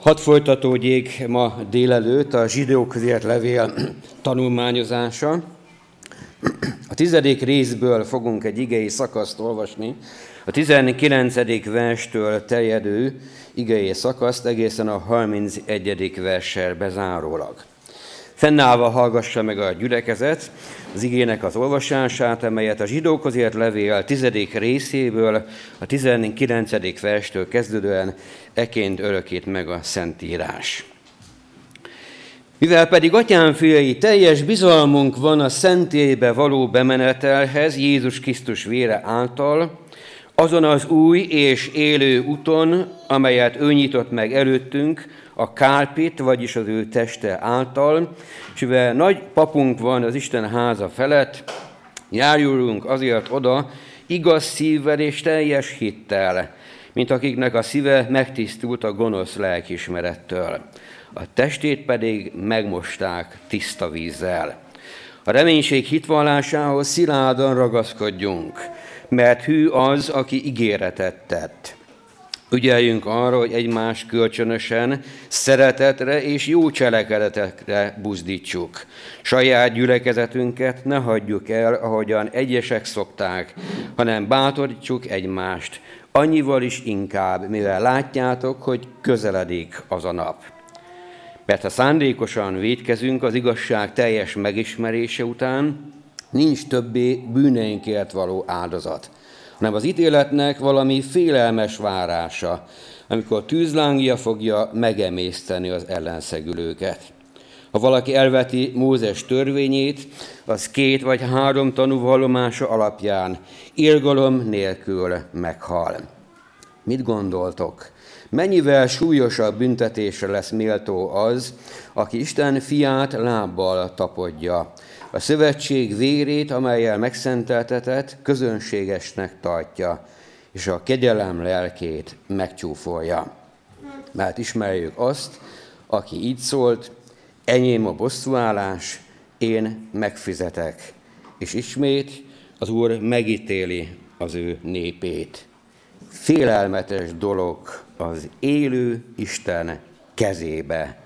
Hadd folytatódjék ma délelőtt a zsidók írt levél tanulmányozása. A tizedik részből fogunk egy igei szakaszt olvasni, a 19. verstől terjedő igei szakaszt egészen a 31. verssel bezárólag. Fennállva hallgassa meg a gyülekezet az igének az olvasását, amelyet a zsidókhoz ért levél tizedik részéből, a 19. verstől kezdődően eként örökít meg a Szentírás. Mivel pedig atyám fiai, teljes bizalmunk van a szentélybe való bemenetelhez Jézus Krisztus vére által, azon az új és élő úton, amelyet ő nyitott meg előttünk, a kálpit, vagyis az ő teste által, és mivel nagy papunk van az Isten háza felett, járjulunk azért oda igaz szívvel és teljes hittel, mint akiknek a szíve megtisztult a gonosz lelkismerettől. A testét pedig megmosták tiszta vízzel. A reménység hitvallásához szilárdan ragaszkodjunk, mert hű az, aki ígéretet tett. Ügyeljünk arra, hogy egymás kölcsönösen szeretetre és jó cselekedetekre buzdítsuk. Saját gyülekezetünket ne hagyjuk el, ahogyan egyesek szokták, hanem bátorítsuk egymást, annyival is inkább, mivel látjátok, hogy közeledik az a nap. Mert ha szándékosan védkezünk az igazság teljes megismerése után, nincs többé bűneinkért való áldozat, hanem az ítéletnek valami félelmes várása, amikor tűzlángja fogja megemészteni az ellenszegülőket. Ha valaki elveti Mózes törvényét, az két vagy három tanúvallomása alapján irgalom nélkül meghal. Mit gondoltok? Mennyivel súlyosabb büntetésre lesz méltó az, aki Isten fiát lábbal tapodja, a szövetség vérét, amelyel megszenteltetett, közönségesnek tartja, és a kegyelem lelkét megcsúfolja. Mert ismerjük azt, aki így szólt, enyém a bosszúállás, én megfizetek. És ismét az Úr megítéli az ő népét. Félelmetes dolog az élő Isten kezébe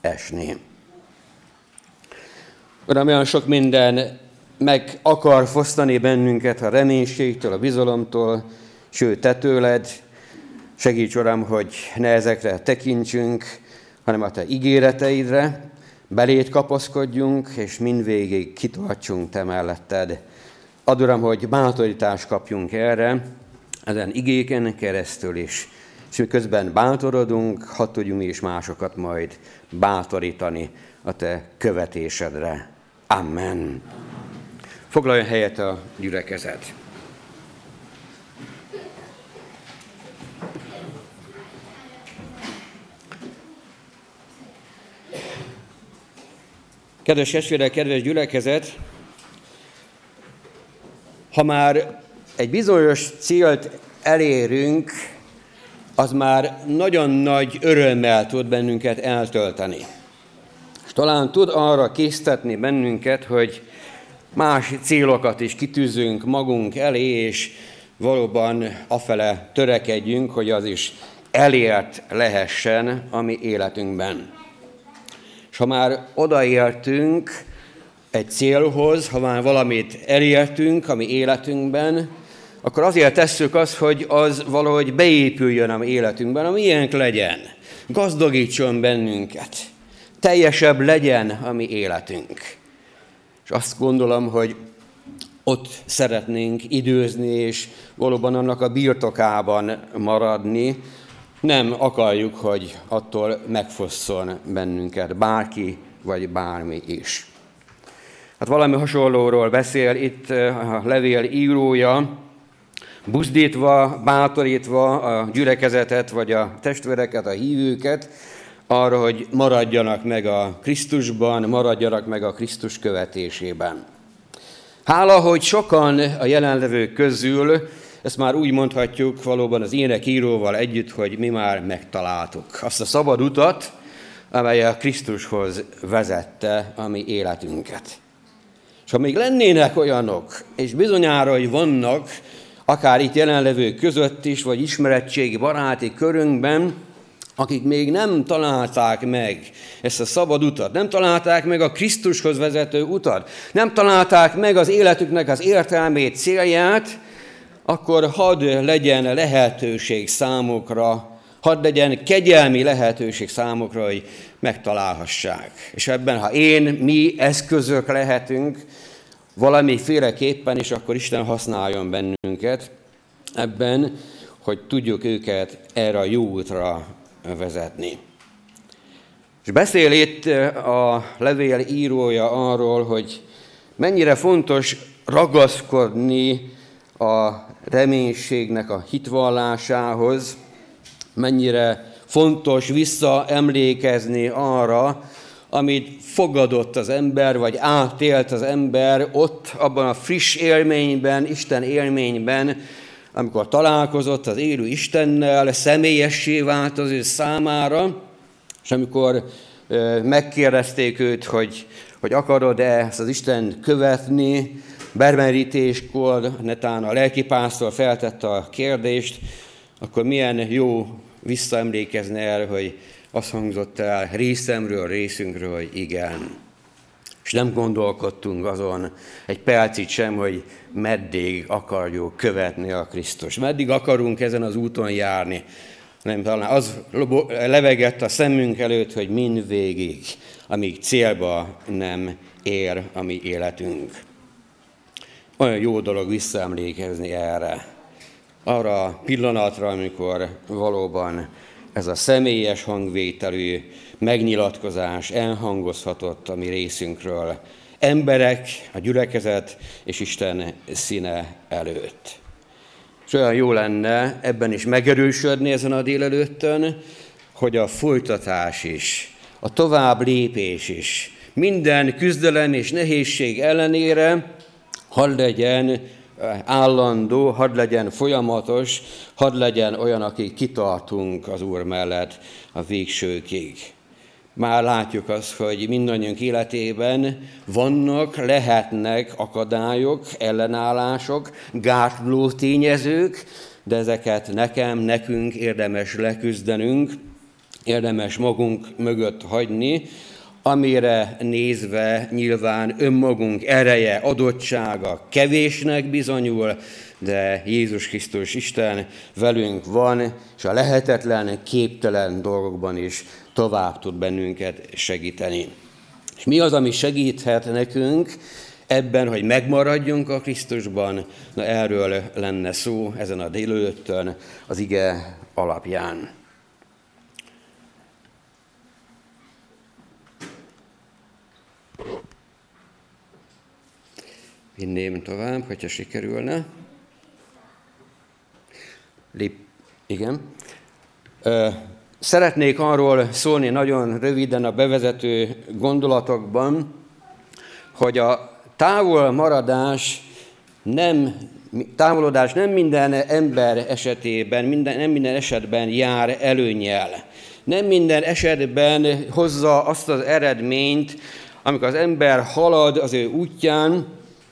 esni. Uram, olyan sok minden meg akar fosztani bennünket a reménységtől, a bizalomtól, sőt, te tőled. Segíts, Uram, hogy ne ezekre tekintsünk, hanem a Te ígéreteidre, belét kapaszkodjunk, és mindvégig kitartsunk Te melletted. Add, Uram, hogy bátorítást kapjunk erre, ezen igéken keresztül is. És közben bátorodunk, ha tudjunk mi is másokat majd bátorítani a Te követésedre. Amen. Foglaljon helyet a gyülekezet. Kedves testvérek, kedves gyülekezet, ha már egy bizonyos célt elérünk, az már nagyon nagy örömmel tud bennünket eltölteni. Talán tud arra késztetni bennünket, hogy más célokat is kitűzünk magunk elé, és valóban afele törekedjünk, hogy az is elért lehessen a mi életünkben. És ha már odaértünk egy célhoz, ha már valamit elértünk a mi életünkben, akkor azért tesszük azt, hogy az valahogy beépüljön a mi életünkben, ami ilyenk legyen, gazdagítson bennünket, teljesebb legyen a mi életünk. És azt gondolom, hogy ott szeretnénk időzni, és valóban annak a birtokában maradni, nem akarjuk, hogy attól megfosszon bennünket bárki, vagy bármi is. Hát valami hasonlóról beszél itt a levél írója, buzdítva, bátorítva a gyülekezetet, vagy a testvéreket, a hívőket, arra, hogy maradjanak meg a Krisztusban, maradjanak meg a Krisztus követésében. Hála, hogy sokan a jelenlevők közül ezt már úgy mondhatjuk valóban az íróval együtt, hogy mi már megtaláltuk azt a szabad utat, amely a Krisztushoz vezette a mi életünket. És ha még lennének olyanok, és bizonyára, hogy vannak, akár itt jelenlevők között is, vagy ismeretségi baráti körünkben, akik még nem találták meg ezt a szabad utat, nem találták meg a Krisztushoz vezető utat, nem találták meg az életüknek az értelmét, célját, akkor hadd legyen lehetőség számukra, hadd legyen kegyelmi lehetőség számukra, hogy megtalálhassák. És ebben, ha én, mi eszközök lehetünk valamiféleképpen, és akkor Isten használjon bennünket ebben, hogy tudjuk őket erre a jó útra vezetni. És beszél itt a levél írója arról, hogy mennyire fontos ragaszkodni a reménységnek a hitvallásához, mennyire fontos visszaemlékezni arra, amit fogadott az ember, vagy átélt az ember ott, abban a friss élményben, Isten élményben, amikor találkozott az élő Istennel, személyessé vált az ő számára, és amikor megkérdezték őt, hogy, hogy akarod-e ezt az Isten követni, bermerítéskor, netán a lelkipásztor feltette a kérdést, akkor milyen jó visszaemlékezni el, hogy azt hangzott el részemről, részünkről, hogy igen. És nem gondolkodtunk azon egy percig sem, hogy meddig akarjuk követni a Krisztus. Meddig akarunk ezen az úton járni. Nem, talán az levegett a szemünk előtt, hogy mind végig, amíg célba nem ér a mi életünk. Olyan jó dolog visszaemlékezni erre. Arra a pillanatra, amikor valóban ez a személyes hangvételű megnyilatkozás elhangozhatott a mi részünkről, emberek, a gyülekezet és Isten színe előtt. És olyan jó lenne ebben is megerősödni ezen a délelőttön, hogy a folytatás is, a tovább lépés is, minden küzdelem és nehézség ellenére hadd legyen állandó, hadd legyen folyamatos, hadd legyen olyan, akik kitartunk az Úr mellett a végsőkig. Már látjuk azt, hogy mindannyiunk életében vannak, lehetnek akadályok, ellenállások, gátló tényezők, de ezeket nekem, nekünk érdemes leküzdenünk, érdemes magunk mögött hagyni, amire nézve nyilván önmagunk ereje, adottsága kevésnek bizonyul, de Jézus Krisztus Isten velünk van, és a lehetetlen, képtelen dolgokban is tovább tud bennünket segíteni. És mi az, ami segíthet nekünk ebben, hogy megmaradjunk a Krisztusban? Na erről lenne szó ezen a délőttön az ige alapján. Vinném tovább, hogyha sikerülne. Lép, igen. Szeretnék arról szólni nagyon röviden a bevezető gondolatokban, hogy a távol maradás nem, távolodás nem minden ember esetében, minden, nem minden esetben jár előnyel. Nem minden esetben hozza azt az eredményt, amikor az ember halad az ő útján,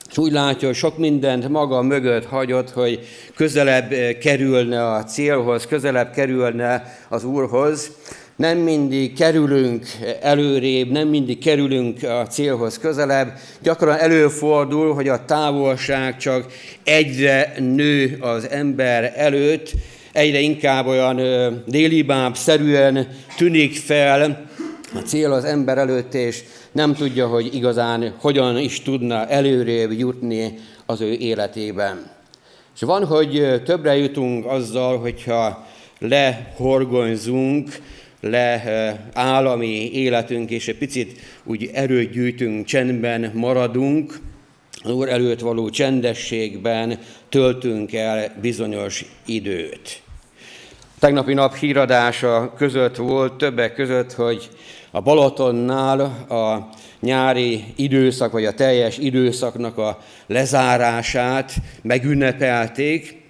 és úgy látja, hogy sok mindent maga mögött hagyott, hogy közelebb eh, kerülne a célhoz, közelebb kerülne az Úrhoz. Nem mindig kerülünk előrébb, nem mindig kerülünk a célhoz közelebb. Gyakran előfordul, hogy a távolság csak egyre nő az ember előtt, egyre inkább olyan eh, délibább szerűen tűnik fel a cél az ember előtt, és nem tudja, hogy igazán hogyan is tudna előrébb jutni az ő életében. És van, hogy többre jutunk azzal, hogyha lehorgonyzunk, le állami életünk, és egy picit úgy erőt gyűjtünk, csendben maradunk, az Úr előtt való csendességben töltünk el bizonyos időt. A tegnapi nap híradása között volt többek között, hogy a Balatonnál a nyári időszak, vagy a teljes időszaknak a lezárását megünnepelték,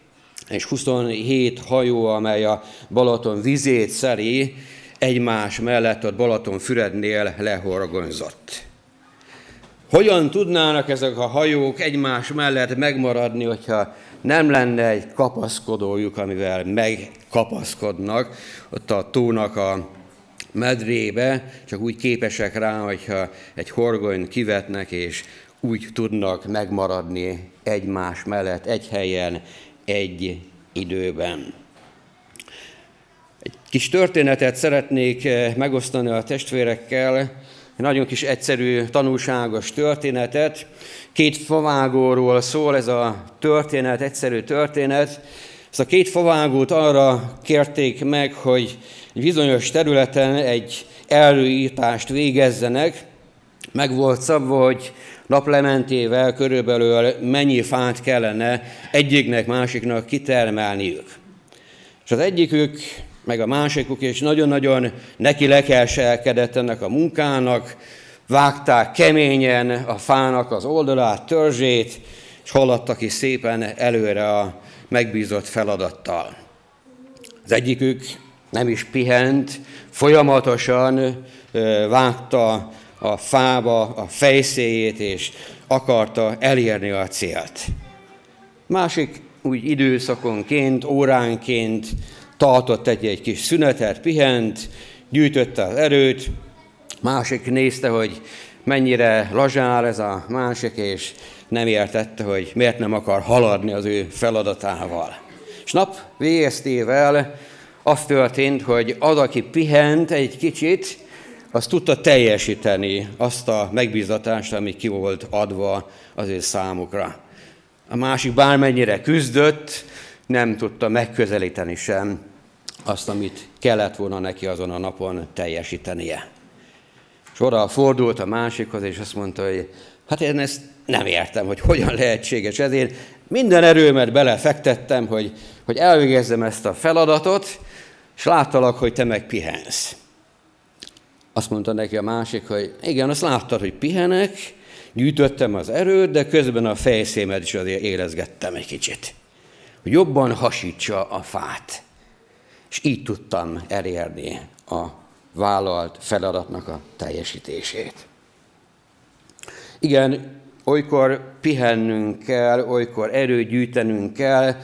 és 27 hajó, amely a Balaton vizét szeri, egymás mellett ott Balaton Fürednél lehorgonyzott. Hogyan tudnának ezek a hajók egymás mellett megmaradni, hogyha nem lenne egy kapaszkodójuk, amivel megkapaszkodnak ott a tónak a medrébe, csak úgy képesek rá, hogyha egy horgony kivetnek, és úgy tudnak megmaradni egymás mellett, egy helyen, egy időben. Egy kis történetet szeretnék eh, megosztani a testvérekkel, egy nagyon kis egyszerű, tanulságos történetet. Két favágóról szól ez a történet, egyszerű történet. Ezt a két favágót arra kérték meg, hogy egy bizonyos területen egy előítást végezzenek. Meg volt szabva, hogy naplementével körülbelül mennyi fát kellene egyiknek, másiknak kitermelniük. És az egyikük, meg a másikuk is nagyon-nagyon neki lekelselkedett ennek a munkának, vágták keményen a fának az oldalát, törzsét, és haladtak is szépen előre a megbízott feladattal. Az egyikük nem is pihent, folyamatosan vágta a fába a fejszéjét, és akarta elérni a célt. Másik úgy időszakonként, óránként tartott egy, egy kis szünetet, pihent, gyűjtötte az erőt, másik nézte, hogy mennyire lazsál ez a másik, és nem értette, hogy miért nem akar haladni az ő feladatával. És nap végeztével az történt, hogy az, aki pihent egy kicsit, az tudta teljesíteni azt a megbízatást, ami ki volt adva az ő számukra. A másik bármennyire küzdött, nem tudta megközelíteni sem azt, amit kellett volna neki azon a napon teljesítenie. És oda fordult a másikhoz, és azt mondta, hogy hát én ezt nem értem, hogy hogyan lehetséges ez. Én minden erőmet belefektettem, hogy, hogy elvégezzem ezt a feladatot, és láttalak, hogy te meg pihensz. Azt mondta neki a másik, hogy igen, azt láttad, hogy pihenek, gyűjtöttem az erőt, de közben a fejszémet is azért érezgettem egy kicsit. Hogy jobban hasítsa a fát. És így tudtam elérni a vállalt feladatnak a teljesítését. Igen, olykor pihennünk kell, olykor erőt gyűjtenünk kell,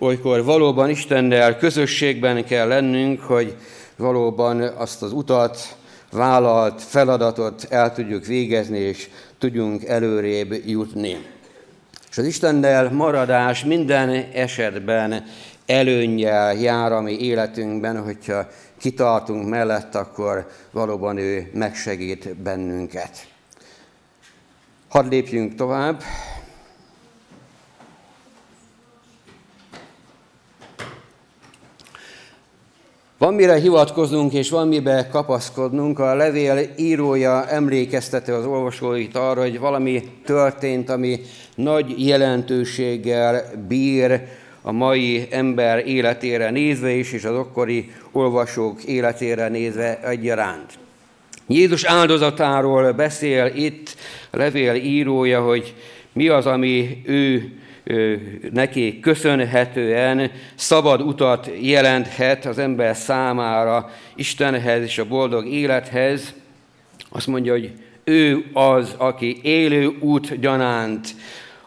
olykor valóban Istennel közösségben kell lennünk, hogy valóban azt az utat, vállalt feladatot el tudjuk végezni, és tudjunk előrébb jutni. És az Istennel maradás minden esetben előnyel jár a mi életünkben, hogyha kitartunk mellett, akkor valóban ő megsegít bennünket. Hadd lépjünk tovább. Van mire hivatkoznunk és van mibe kapaszkodnunk. A levél írója emlékeztette az olvasóit arra, hogy valami történt, ami nagy jelentőséggel bír a mai ember életére nézve is, és az akkori olvasók életére nézve egyaránt. Jézus áldozatáról beszél itt a levél írója, hogy mi az, ami ő neki köszönhetően szabad utat jelenthet az ember számára Istenhez és a boldog élethez. Azt mondja, hogy ő az, aki élő út gyanánt,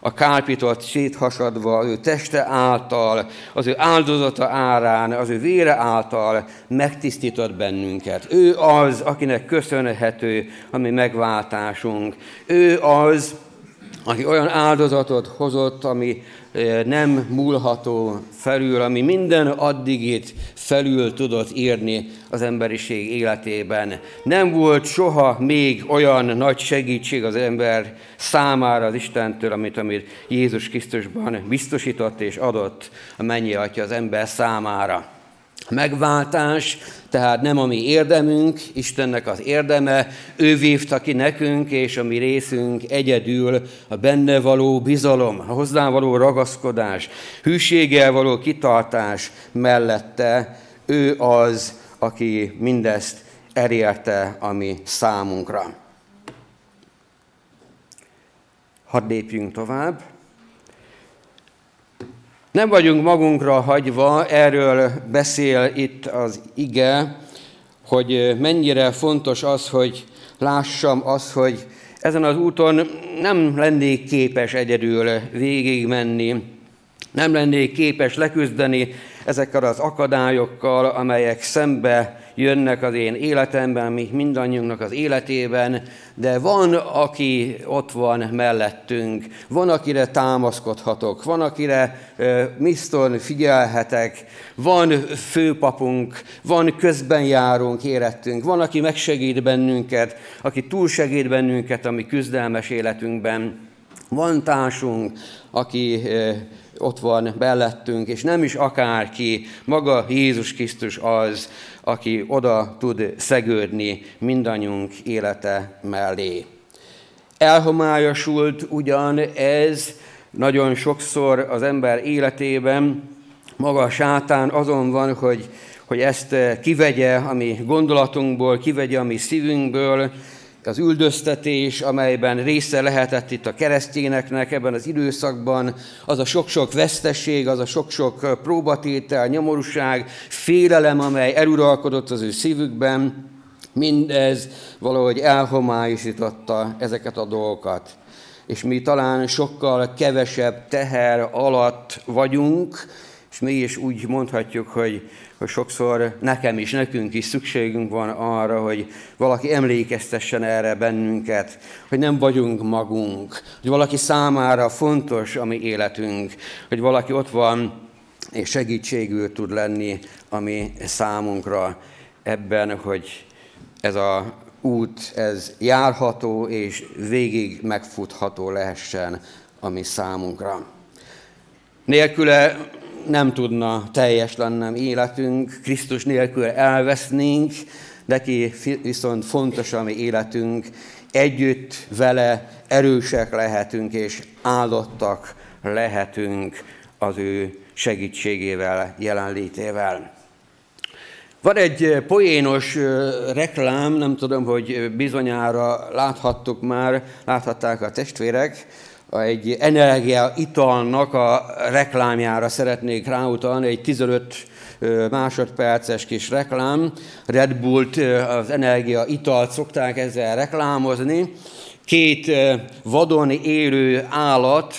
a kálpitot széthasadva, az ő teste által, az ő áldozata árán, az ő vére által megtisztított bennünket. Ő az, akinek köszönhető a mi megváltásunk. Ő az, aki olyan áldozatot hozott, ami eh, nem múlható felül, ami minden addigit felül tudott írni az emberiség életében. Nem volt soha még olyan nagy segítség az ember számára az Istentől, amit, amit Jézus Krisztusban biztosított és adott a mennyi atya az ember számára. Megváltás, tehát nem a mi érdemünk, Istennek az érdeme, ő vívta ki nekünk, és a mi részünk egyedül a benne való bizalom, a hozzá való ragaszkodás, hűséggel való kitartás mellette ő az, aki mindezt elérte a mi számunkra. Hadd lépjünk tovább. Nem vagyunk magunkra hagyva, erről beszél itt az ige, hogy mennyire fontos az, hogy lássam azt, hogy ezen az úton nem lennék képes egyedül végigmenni, Nem lennék képes leküzdeni ezekkel az akadályokkal, amelyek szembe jönnek az én életemben, mi mindannyiunknak az életében, de van, aki ott van mellettünk, van, akire támaszkodhatok, van, akire miszton figyelhetek, van főpapunk, van közben járunk érettünk, van, aki megsegít bennünket, aki túlsegít bennünket a mi küzdelmes életünkben, van társunk, aki ott van mellettünk, és nem is akárki, maga Jézus Krisztus az, aki oda tud szegődni mindannyiunk élete mellé. Elhomályosult ugyan ez nagyon sokszor az ember életében, maga a sátán azon van, hogy, hogy ezt kivegye a mi gondolatunkból, kivegye a mi szívünkből, az üldöztetés, amelyben része lehetett itt a keresztényeknek ebben az időszakban, az a sok-sok vesztesség, az a sok-sok próbatétel, nyomorúság, félelem, amely eluralkodott az ő szívükben, mindez valahogy elhomályosította ezeket a dolgokat. És mi talán sokkal kevesebb teher alatt vagyunk, és mi is úgy mondhatjuk, hogy hogy sokszor nekem is, nekünk is szükségünk van arra, hogy valaki emlékeztessen erre bennünket, hogy nem vagyunk magunk, hogy valaki számára fontos a mi életünk, hogy valaki ott van és segítségül tud lenni a mi számunkra ebben, hogy ez a út, ez járható és végig megfutható lehessen a mi számunkra. Nélküle nem tudna teljes lennem életünk, Krisztus nélkül elvesznénk, neki viszont fontos a mi életünk, együtt vele erősek lehetünk és áldottak lehetünk az ő segítségével, jelenlétével. Van egy poénos reklám, nem tudom, hogy bizonyára láthattuk már, láthatták a testvérek, egy energia italnak a reklámjára szeretnék ráutalni, egy 15 másodperces kis reklám. Red Bullt az energia italt szokták ezzel reklámozni. Két vadon élő állat,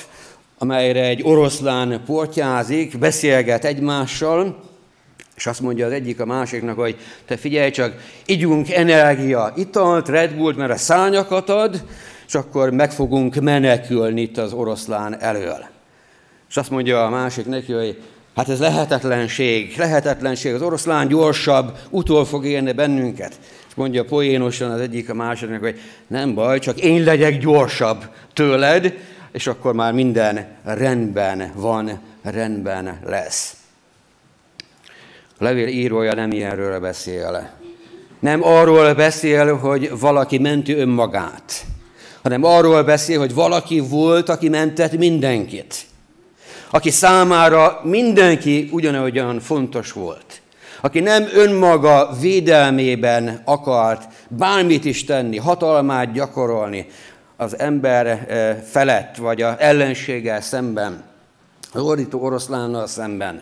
amelyre egy oroszlán portyázik, beszélget egymással, és azt mondja az egyik a másiknak, hogy te figyelj csak, igyunk energia italt, Red Bullt, mert a szányakat ad, és akkor meg fogunk menekülni itt az oroszlán elől. És azt mondja a másik neki, hogy hát ez lehetetlenség, lehetetlenség, az oroszlán gyorsabb, utol fog érni bennünket. És mondja poénosan az egyik a másiknak, hogy nem baj, csak én legyek gyorsabb tőled, és akkor már minden rendben van, rendben lesz. A levél írója nem ilyenről beszél. Nem arról beszél, hogy valaki menti önmagát hanem arról beszél, hogy valaki volt, aki mentett mindenkit. Aki számára mindenki ugyanolyan fontos volt. Aki nem önmaga védelmében akart bármit is tenni, hatalmát gyakorolni az ember eh, felett, vagy az ellenséggel szemben, az ordító oroszlánnal szemben,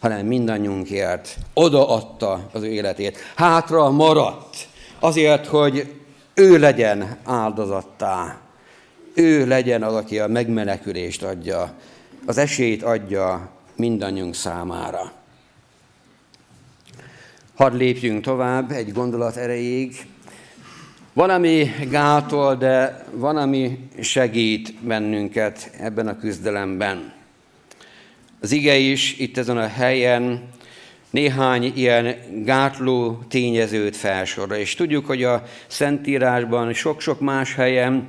hanem mindannyiunkért odaadta az életét. Hátra maradt azért, hogy ő legyen áldozattá. Ő legyen az, aki a megmenekülést adja, az esélyt adja mindannyiunk számára. Hadd lépjünk tovább egy gondolat erejéig. Van, ami gátol, de van, ami segít bennünket ebben a küzdelemben. Az ige is itt ezen a helyen néhány ilyen gátló tényezőt felsorra. És tudjuk, hogy a Szentírásban sok-sok más helyen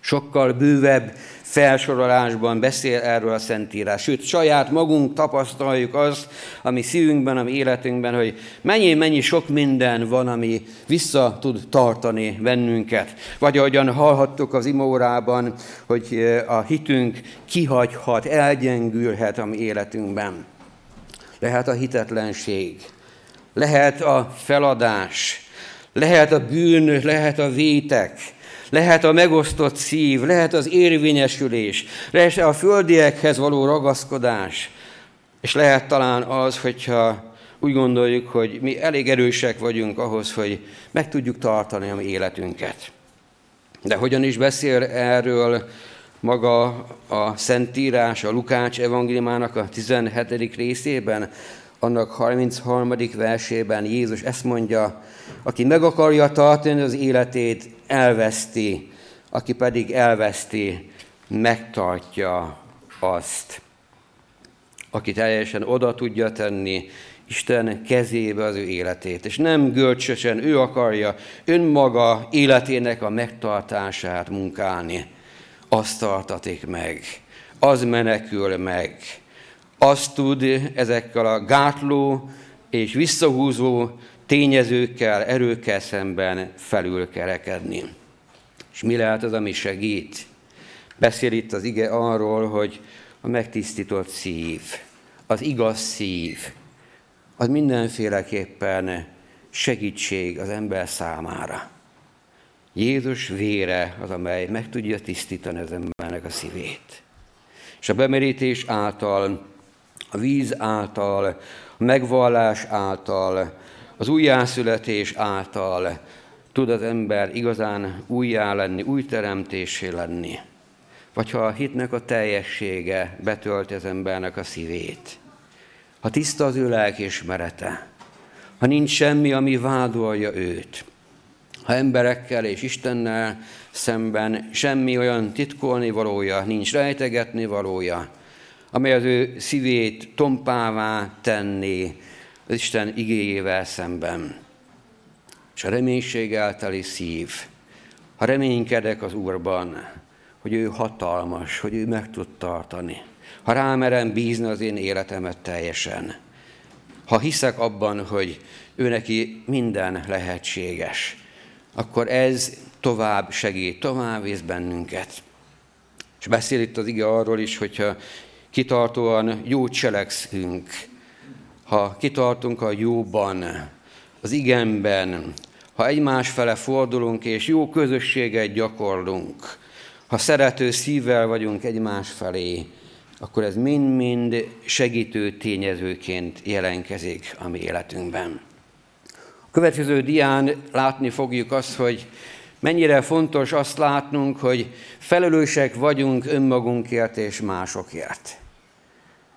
sokkal bővebb felsorolásban beszél erről a Szentírás. Sőt, saját magunk tapasztaljuk azt, ami szívünkben, ami életünkben, hogy mennyi-mennyi sok minden van, ami vissza tud tartani bennünket. Vagy ahogyan hallhattuk az imórában, hogy a hitünk kihagyhat, elgyengülhet a mi életünkben lehet a hitetlenség, lehet a feladás, lehet a bűn, lehet a vétek, lehet a megosztott szív, lehet az érvényesülés, lehet a földiekhez való ragaszkodás, és lehet talán az, hogyha úgy gondoljuk, hogy mi elég erősek vagyunk ahhoz, hogy meg tudjuk tartani a mi életünket. De hogyan is beszél erről maga a Szentírás, a Lukács evangéliumának a 17. részében, annak 33. versében Jézus ezt mondja, aki meg akarja tartani az életét, elveszti, aki pedig elveszti, megtartja azt. Aki teljesen oda tudja tenni Isten kezébe az ő életét, és nem görcsösen ő akarja önmaga életének a megtartását munkálni. Azt tartatik meg, az menekül meg, azt tud ezekkel a gátló és visszahúzó tényezőkkel, erőkkel szemben felülkerekedni. És mi lehet az, ami segít? Beszél itt az ige arról, hogy a megtisztított szív, az igaz szív, az mindenféleképpen segítség az ember számára. Jézus vére az, amely meg tudja tisztítani az embernek a szívét. És a bemerítés által, a víz által, a megvallás által, az újjászületés által tud az ember igazán újjá lenni, új teremtésé lenni. Vagy ha a hitnek a teljessége betölti az embernek a szívét. Ha tiszta az ő lelkismerete, ha nincs semmi, ami vádolja őt, ha emberekkel és Istennel szemben semmi olyan titkolni valója, nincs rejtegetni valója, amely az ő szívét tompává tenni az Isten igéjével szemben. És a reménységgel teli szív, ha reménykedek az Úrban, hogy ő hatalmas, hogy ő meg tud tartani, ha rámerem bízni az én életemet teljesen, ha hiszek abban, hogy ő neki minden lehetséges, akkor ez tovább segít, tovább visz bennünket. És beszél itt az ige arról is, hogyha kitartóan jó cselekszünk, ha kitartunk a jóban, az igenben, ha egymás fele fordulunk és jó közösséget gyakorlunk, ha szerető szívvel vagyunk egymás felé, akkor ez mind-mind segítő tényezőként jelenkezik a mi életünkben. Következő dián látni fogjuk azt, hogy mennyire fontos azt látnunk, hogy felelősek vagyunk önmagunkért és másokért.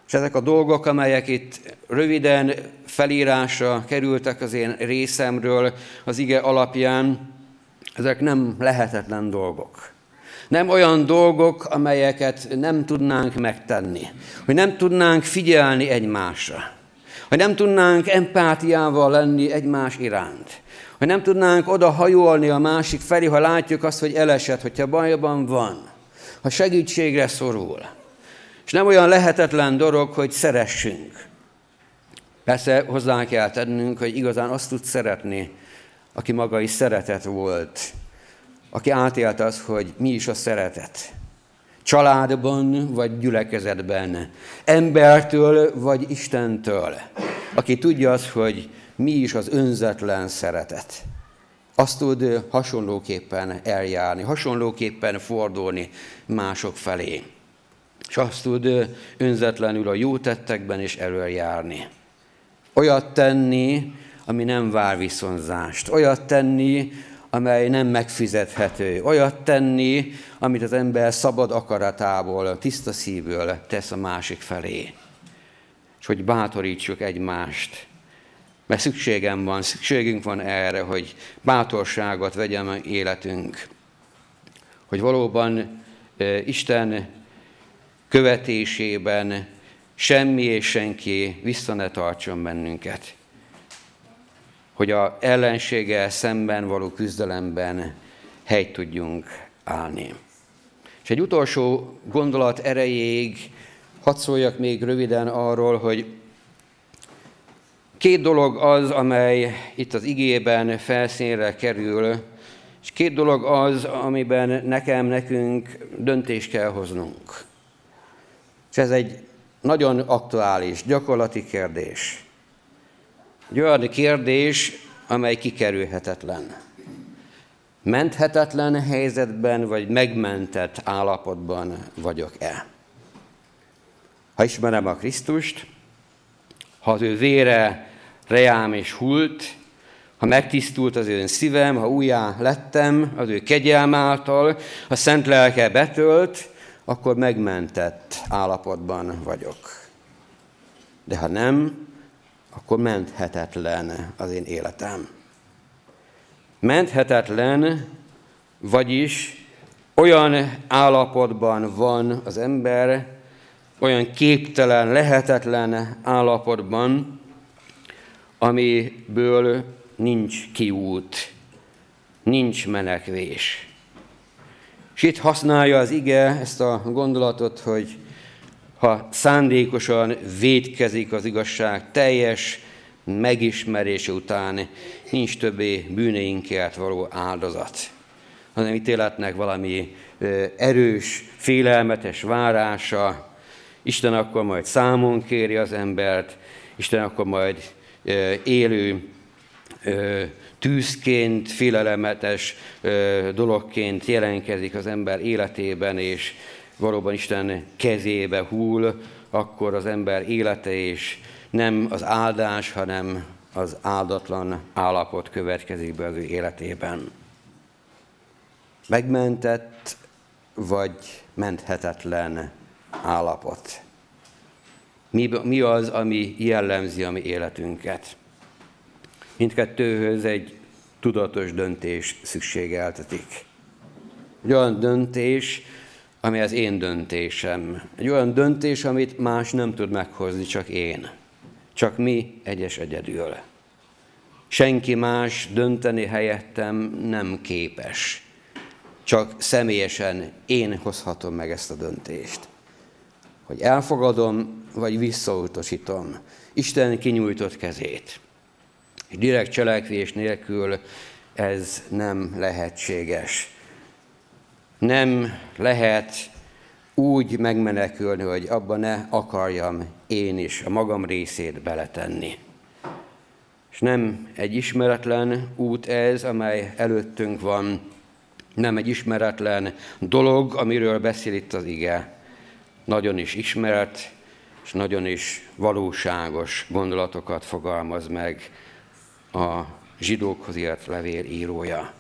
És ezek a dolgok, amelyek itt röviden felírásra kerültek az én részemről az ige alapján, ezek nem lehetetlen dolgok. Nem olyan dolgok, amelyeket nem tudnánk megtenni, hogy nem tudnánk figyelni egymásra, hogy nem tudnánk empátiával lenni egymás iránt, hogy nem tudnánk oda hajolni a másik felé, ha látjuk azt, hogy elesett, hogyha bajban van, ha segítségre szorul. És nem olyan lehetetlen dolog, hogy szeressünk. Persze hozzá kell tennünk, hogy igazán azt tud szeretni, aki maga is szeretet volt, aki átélte az, hogy mi is a szeretet. Családban vagy gyülekezetben, embertől vagy Istentől, aki tudja az, hogy mi is az önzetlen szeretet. Azt tud hasonlóképpen eljárni, hasonlóképpen fordulni mások felé. És azt tud önzetlenül a jó tettekben is előjárni. Olyat tenni, ami nem vár viszonzást. Olyat tenni, amely nem megfizethető. Olyat tenni, amit az ember szabad akaratából, tiszta szívből tesz a másik felé. És hogy bátorítsuk egymást. Mert szükségem van, szükségünk van erre, hogy bátorságot vegyem életünk. Hogy valóban Isten követésében semmi és senki vissza ne tartson bennünket hogy a ellenséggel szemben való küzdelemben helyt tudjunk állni. És egy utolsó gondolat erejéig hadd szóljak még röviden arról, hogy két dolog az, amely itt az igében felszínre kerül, és két dolog az, amiben nekem, nekünk döntést kell hoznunk. És ez egy nagyon aktuális, gyakorlati kérdés. Egy olyan kérdés, amely kikerülhetetlen. Menthetetlen helyzetben, vagy megmentett állapotban vagyok-e? Ha ismerem a Krisztust, ha az ő vére reám és hult, ha megtisztult az ő szívem, ha újjá lettem az ő kegyelm által, ha szent lelke betölt, akkor megmentett állapotban vagyok. De ha nem, akkor menthetetlen az én életem. Menthetetlen, vagyis olyan állapotban van az ember, olyan képtelen, lehetetlen állapotban, amiből nincs kiút, nincs menekvés. És itt használja az ige ezt a gondolatot, hogy ha szándékosan védkezik az igazság teljes megismerése után, nincs többé bűneinkért való áldozat, hanem ítéletnek valami erős, félelmetes várása. Isten akkor majd számon kéri az embert, Isten akkor majd élő tűzként, félelemetes dologként jelenkezik az ember életében, és valóban Isten kezébe hull, akkor az ember élete és nem az áldás, hanem az áldatlan állapot következik be az ő életében. Megmentett vagy menthetetlen állapot. Mi, mi az, ami jellemzi a mi életünket? Mindkettőhöz egy tudatos döntés szükségeltetik. Egy olyan döntés, ami az én döntésem. Egy olyan döntés, amit más nem tud meghozni, csak én. Csak mi egyes egyedül. Senki más dönteni helyettem nem képes. Csak személyesen én hozhatom meg ezt a döntést. Hogy elfogadom, vagy visszautasítom Isten kinyújtott kezét. És direkt cselekvés nélkül ez nem lehetséges. Nem lehet úgy megmenekülni, hogy abba ne akarjam én is a magam részét beletenni. És nem egy ismeretlen út ez, amely előttünk van, nem egy ismeretlen dolog, amiről beszél itt az ige. Nagyon is ismert, és nagyon is valóságos gondolatokat fogalmaz meg a zsidókhoz írt levél írója.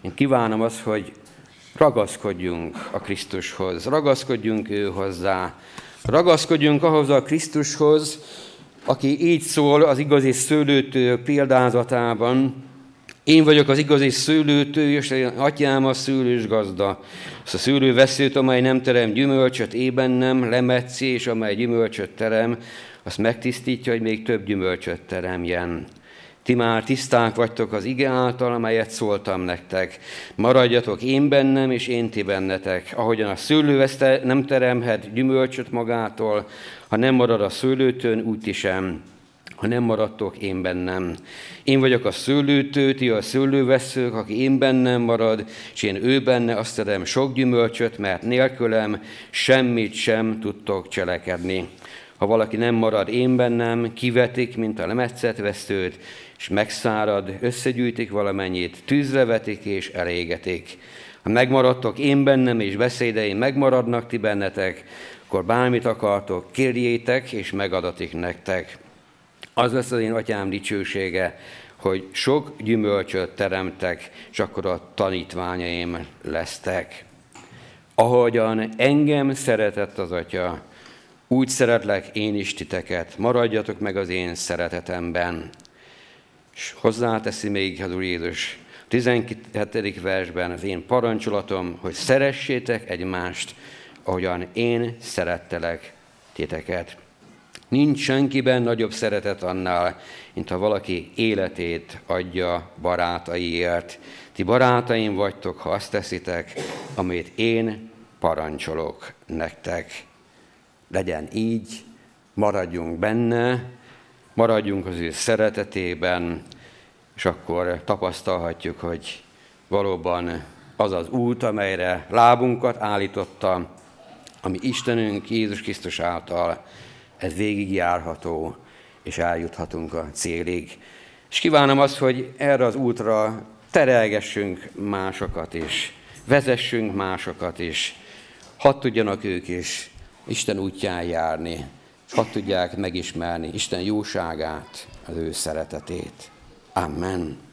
Én kívánom azt, hogy ragaszkodjunk a Krisztushoz, ragaszkodjunk ő hozzá, ragaszkodjunk ahhoz a Krisztushoz, aki így szól az igazi szőlőtő példázatában, én vagyok az igazi szőlőtő, és atyám a szőlős gazda. Az a szőlő veszőt, amely nem terem gyümölcsöt, ében nem lemetszi, és amely gyümölcsöt terem, azt megtisztítja, hogy még több gyümölcsöt teremjen. Ti már tiszták vagytok az ige által, amelyet szóltam nektek. Maradjatok én bennem, és én ti bennetek. Ahogyan a szőlő nem teremhet gyümölcsöt magától, ha nem marad a szőlőtön, úgy ti sem ha nem maradtok én bennem. Én vagyok a szőlőtő, ti a szőlőveszők, aki én bennem marad, és én ő benne azt terem sok gyümölcsöt, mert nélkülem semmit sem tudtok cselekedni. Ha valaki nem marad én bennem, kivetik, mint a lemetszett veszőt, és megszárad, összegyűjtik valamennyit, tűzre vetik és elégetik. Ha megmaradtok én bennem, és beszédeim megmaradnak ti bennetek, akkor bármit akartok, kérjétek, és megadatik nektek. Az lesz az én atyám dicsősége, hogy sok gyümölcsöt teremtek, és akkor a tanítványaim lesztek. Ahogyan engem szeretett az atya, úgy szeretlek én is titeket, maradjatok meg az én szeretetemben. És hozzáteszi még az Úr Jézus 17. versben az én parancsolatom, hogy szeressétek egymást, ahogyan én szerettelek titeket. Nincs senkiben nagyobb szeretet annál, mint ha valaki életét adja barátaiért. Ti barátaim vagytok, ha azt teszitek, amit én parancsolok nektek. Legyen így, maradjunk benne, maradjunk az ő szeretetében, és akkor tapasztalhatjuk, hogy valóban az az út, amelyre lábunkat állította, ami Istenünk Jézus Krisztus által, ez végigjárható, és eljuthatunk a célig. És kívánom azt, hogy erre az útra terelgessünk másokat is, vezessünk másokat is, hadd tudjanak ők is Isten útján járni, és hadd tudják megismerni Isten jóságát, az ő szeretetét. Amen.